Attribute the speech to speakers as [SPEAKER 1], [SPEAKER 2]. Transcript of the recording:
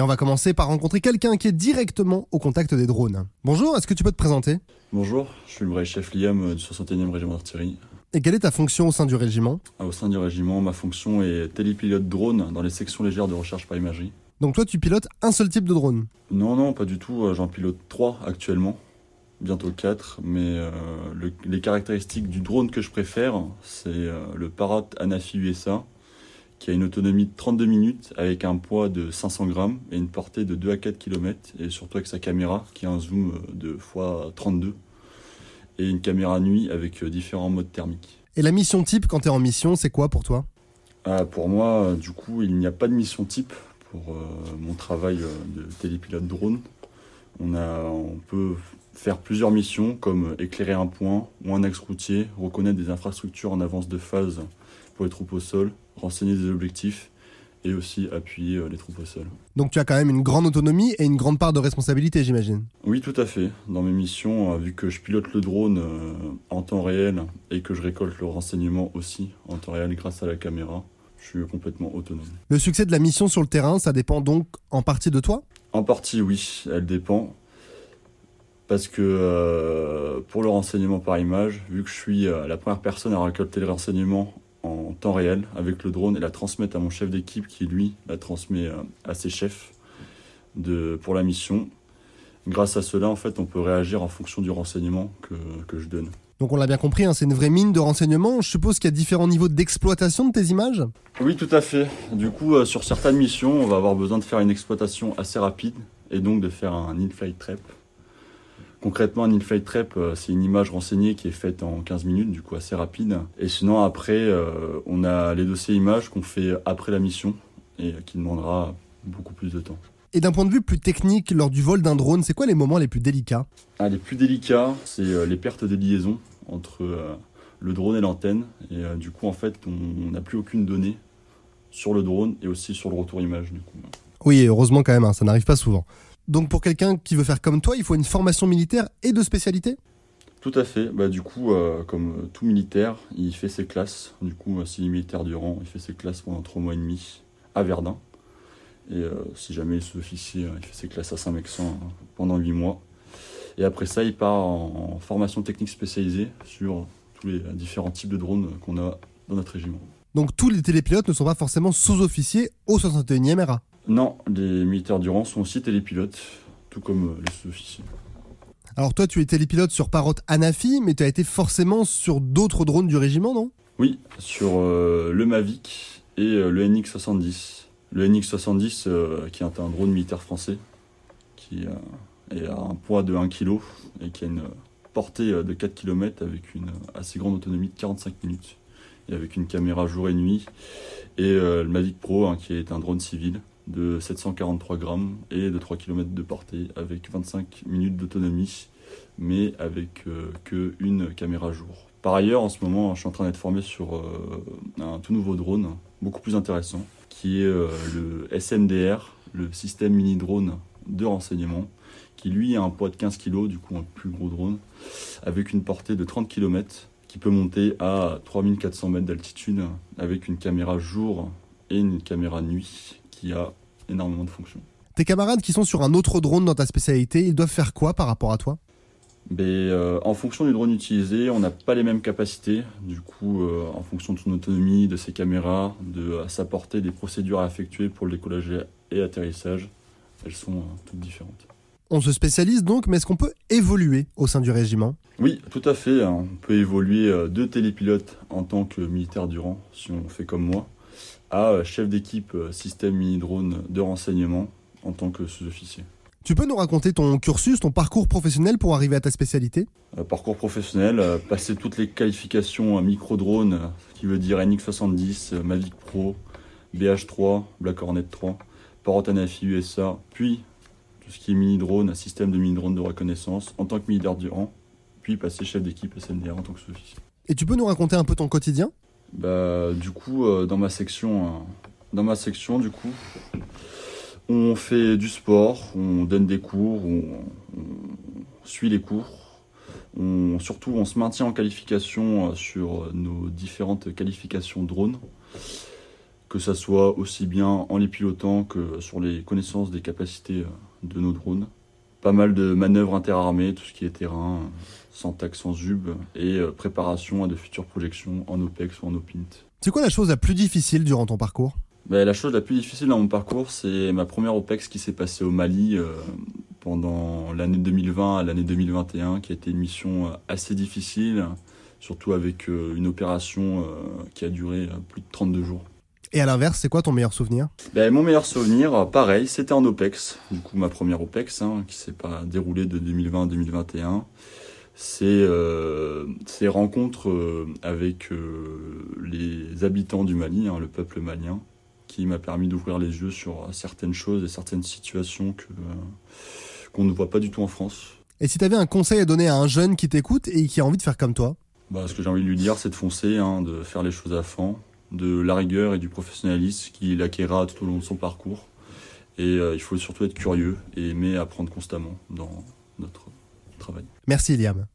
[SPEAKER 1] Et on va commencer par rencontrer quelqu'un qui est directement au contact des drones. Bonjour, est-ce que tu peux te présenter?
[SPEAKER 2] Bonjour, je suis le vrai chef Liam euh, du 61e régiment d'artillerie.
[SPEAKER 1] Et quelle est ta fonction au sein du régiment?
[SPEAKER 2] Ah, Au sein du régiment, ma fonction est télépilote drone dans les sections légères de recherche par imagerie.
[SPEAKER 1] Donc toi, tu pilotes un seul type de drone?
[SPEAKER 2] Non, non, pas du tout, euh, j'en pilote 3 actuellement, bientôt 4, mais euh, le- les caractéristiques du drone que je préfère, c'est euh, le Parrot Anafi USA, qui a une autonomie de 32 minutes avec un poids de 500 grammes et une portée de 2 à 4 km, et surtout avec sa caméra qui a un zoom de x32, et une caméra nuit avec euh, différents modes thermiques.
[SPEAKER 1] Et la mission type quand tu es en mission, c'est quoi pour toi?
[SPEAKER 2] Ah, pour moi, du coup, il n'y a pas de mission type pour euh, mon travail euh, de télépilote drone. On, a, on peut faire plusieurs missions comme éclairer un point ou un axe routier, reconnaître des infrastructures en avance de phase pour les troupes au sol, renseigner des objectifs et aussi appuyer euh, les troupes au sol.
[SPEAKER 1] Donc tu as quand même une grande autonomie et une grande part de responsabilité, j'imagine.
[SPEAKER 2] Oui, tout à fait. Dans mes missions, euh, vu que je pilote le drone euh, en temps réel et que je récolte le renseignement aussi en temps réel grâce à la caméra, je suis complètement autonome.
[SPEAKER 1] Le succès de la mission sur le terrain, ça dépend donc en partie de toi?
[SPEAKER 2] En partie, oui, elle dépend. Parce que euh, pour le renseignement par image, vu que je suis la première personne à récolter le renseignement en temps réel avec le drone et la transmettre à mon chef d'équipe qui, lui, la transmet euh, à ses chefs de, pour la mission, grâce à cela, en fait, on peut réagir en fonction du renseignement que, que je donne.
[SPEAKER 1] Donc on l'a bien compris, hein, c'est une vraie mine de renseignements. Je suppose qu'il y a différents niveaux d'exploitation de tes images?
[SPEAKER 2] Oui, tout à fait. Du coup, euh, sur certaines missions, on va avoir besoin de faire une exploitation assez rapide et donc de faire un in-flight trap. Concrètement, un in-flight trap, euh, c'est une image renseignée qui est faite en 15 minutes, du coup assez rapide. Et sinon, après, euh, on a les dossiers images qu'on fait après la mission et qui demandera beaucoup plus de temps.
[SPEAKER 1] Et d'un point de vue plus technique, lors du vol d'un drone, c'est quoi les moments les plus délicats?
[SPEAKER 2] Ah, les plus délicats, c'est euh, les pertes de liaison entre le drone et l'antenne. Et du coup, en fait, on on n'a plus aucune donnée sur le drone et aussi sur le retour image, du coup.
[SPEAKER 1] Oui, heureusement quand même, hein, ça n'arrive pas souvent. Donc pour quelqu'un qui veut faire comme toi, il faut une formation militaire et de spécialité?
[SPEAKER 2] Tout à fait. Bah, du coup, euh, comme euh, tout militaire, il fait ses classes. Du coup, euh, s'il est militaire du rang, il fait ses classes pendant trois mois et demi à Verdun. Et euh, si jamais il est sous-officier, euh, il fait ses classes à Saint-Mexan euh, pendant huit mois. Et après ça, il part en, en formation technique spécialisée sur tous les différents types de drones qu'on a dans notre régiment.
[SPEAKER 1] Donc tous les télépilotes ne sont pas forcément sous-officiers au 61e RA.
[SPEAKER 2] Non, les militaires du rang sont aussi télépilotes, tout comme euh, les sous-officiers.
[SPEAKER 1] Alors toi, tu es télépilote sur Parrot Anafi, mais tu as été forcément sur d'autres drones du régiment, non?
[SPEAKER 2] Oui, sur euh, le Mavic et euh, le NX-70. Le NX-70, euh, qui est un drone militaire français, qui est à un poids de 1 kg et qui a une portée de 4 km avec une assez grande autonomie de 45 minutes et avec une caméra jour et nuit. Et le Mavic Pro, hein, qui est un drone civil de 743 grammes et de 3 km de portée avec 25 minutes d'autonomie, mais avec euh, que une caméra jour. Par ailleurs, en ce moment, je suis en train d'être formé sur euh, un tout nouveau drone, beaucoup plus intéressant, qui est euh, le SMDR, le système mini drone de renseignement, qui lui a un poids de 15 kg, du coup un plus gros drone, avec une portée de 30 km, qui peut monter à 3400 mètres d'altitude, avec une caméra jour et une caméra nuit, qui a énormément de fonctions.
[SPEAKER 1] Tes camarades qui sont sur un autre drone dans ta spécialité, ils doivent faire quoi par rapport à toi?
[SPEAKER 2] Mais, euh, en fonction du drone utilisé, on n'a pas les mêmes capacités. Du coup, euh, en fonction de son autonomie, de ses caméras, de à sa portée, des procédures à effectuer pour le décollage et atterrissage, elles sont euh, toutes différentes.
[SPEAKER 1] On se spécialise donc, mais est-ce qu'on peut évoluer au sein du régiment?
[SPEAKER 2] Oui, tout à fait. hein. On peut évoluer de télépilote en tant que militaire du rang, si on fait comme moi, à euh, chef d'équipe euh, système mini-drone de renseignement en tant que sous-officier.
[SPEAKER 1] Tu peux nous raconter ton cursus, ton parcours professionnel pour arriver à ta spécialité?
[SPEAKER 2] Euh, parcours professionnel, euh, passer toutes les qualifications à micro-drone, euh, qui veut dire NX70, euh, Mavic Pro, BH3, Black Hornet 3, Parrot Anafi USA, puis tout ce qui est mini-drone, système de mini-drone de reconnaissance en tant que militaire du rang, puis passer chef d'équipe SMDR en tant que sous-officier.
[SPEAKER 1] Et tu peux nous raconter un peu ton quotidien?
[SPEAKER 2] Bah, du coup, euh, dans ma section, euh, dans ma section, du coup, on fait du sport, on donne des cours, on, suit les cours. Surtout, on se maintient en qualification euh, sur nos différentes qualifications drone. que ça soit aussi bien en les pilotant que sur les connaissances des capacités de nos drones. Pas mal de manœuvres interarmées, tout ce qui est terrain, sans tac, sans zub, et préparation à de futures projections en OPEX ou en OPINT.
[SPEAKER 1] C'est quoi la chose la plus difficile durant ton parcours?
[SPEAKER 2] Ben, La chose la plus difficile dans mon parcours, c'est ma première OPEX qui s'est passée au Mali pendant l'année 2020 à l'année 2021, qui a été une mission assez difficile, surtout avec euh, une opération euh, qui a duré euh, plus de 32 jours.
[SPEAKER 1] Et à l'inverse, c'est quoi ton meilleur souvenir?
[SPEAKER 2] Ben, Mon meilleur souvenir, pareil, c'était en OPEX, du coup ma première OPEX, hein, qui s'est pas déroulée de 2020 à 2021. C'est euh, ces rencontres avec les habitants du Mali, hein, le peuple malien, qui m'a permis d'ouvrir les yeux sur certaines choses et certaines situations que qu'on ne voit pas du tout en France.
[SPEAKER 1] Et si tu avais un conseil à donner à un jeune qui t'écoute et qui a envie de faire comme toi?
[SPEAKER 2] Bah, Ce que j'ai envie de lui dire, c'est de foncer, hein, de faire les choses à fond, de la rigueur et du professionnalisme qu'il acquérera tout au long de son parcours. Et euh, il faut surtout être curieux et aimer apprendre constamment dans notre travail.
[SPEAKER 1] Merci Liam.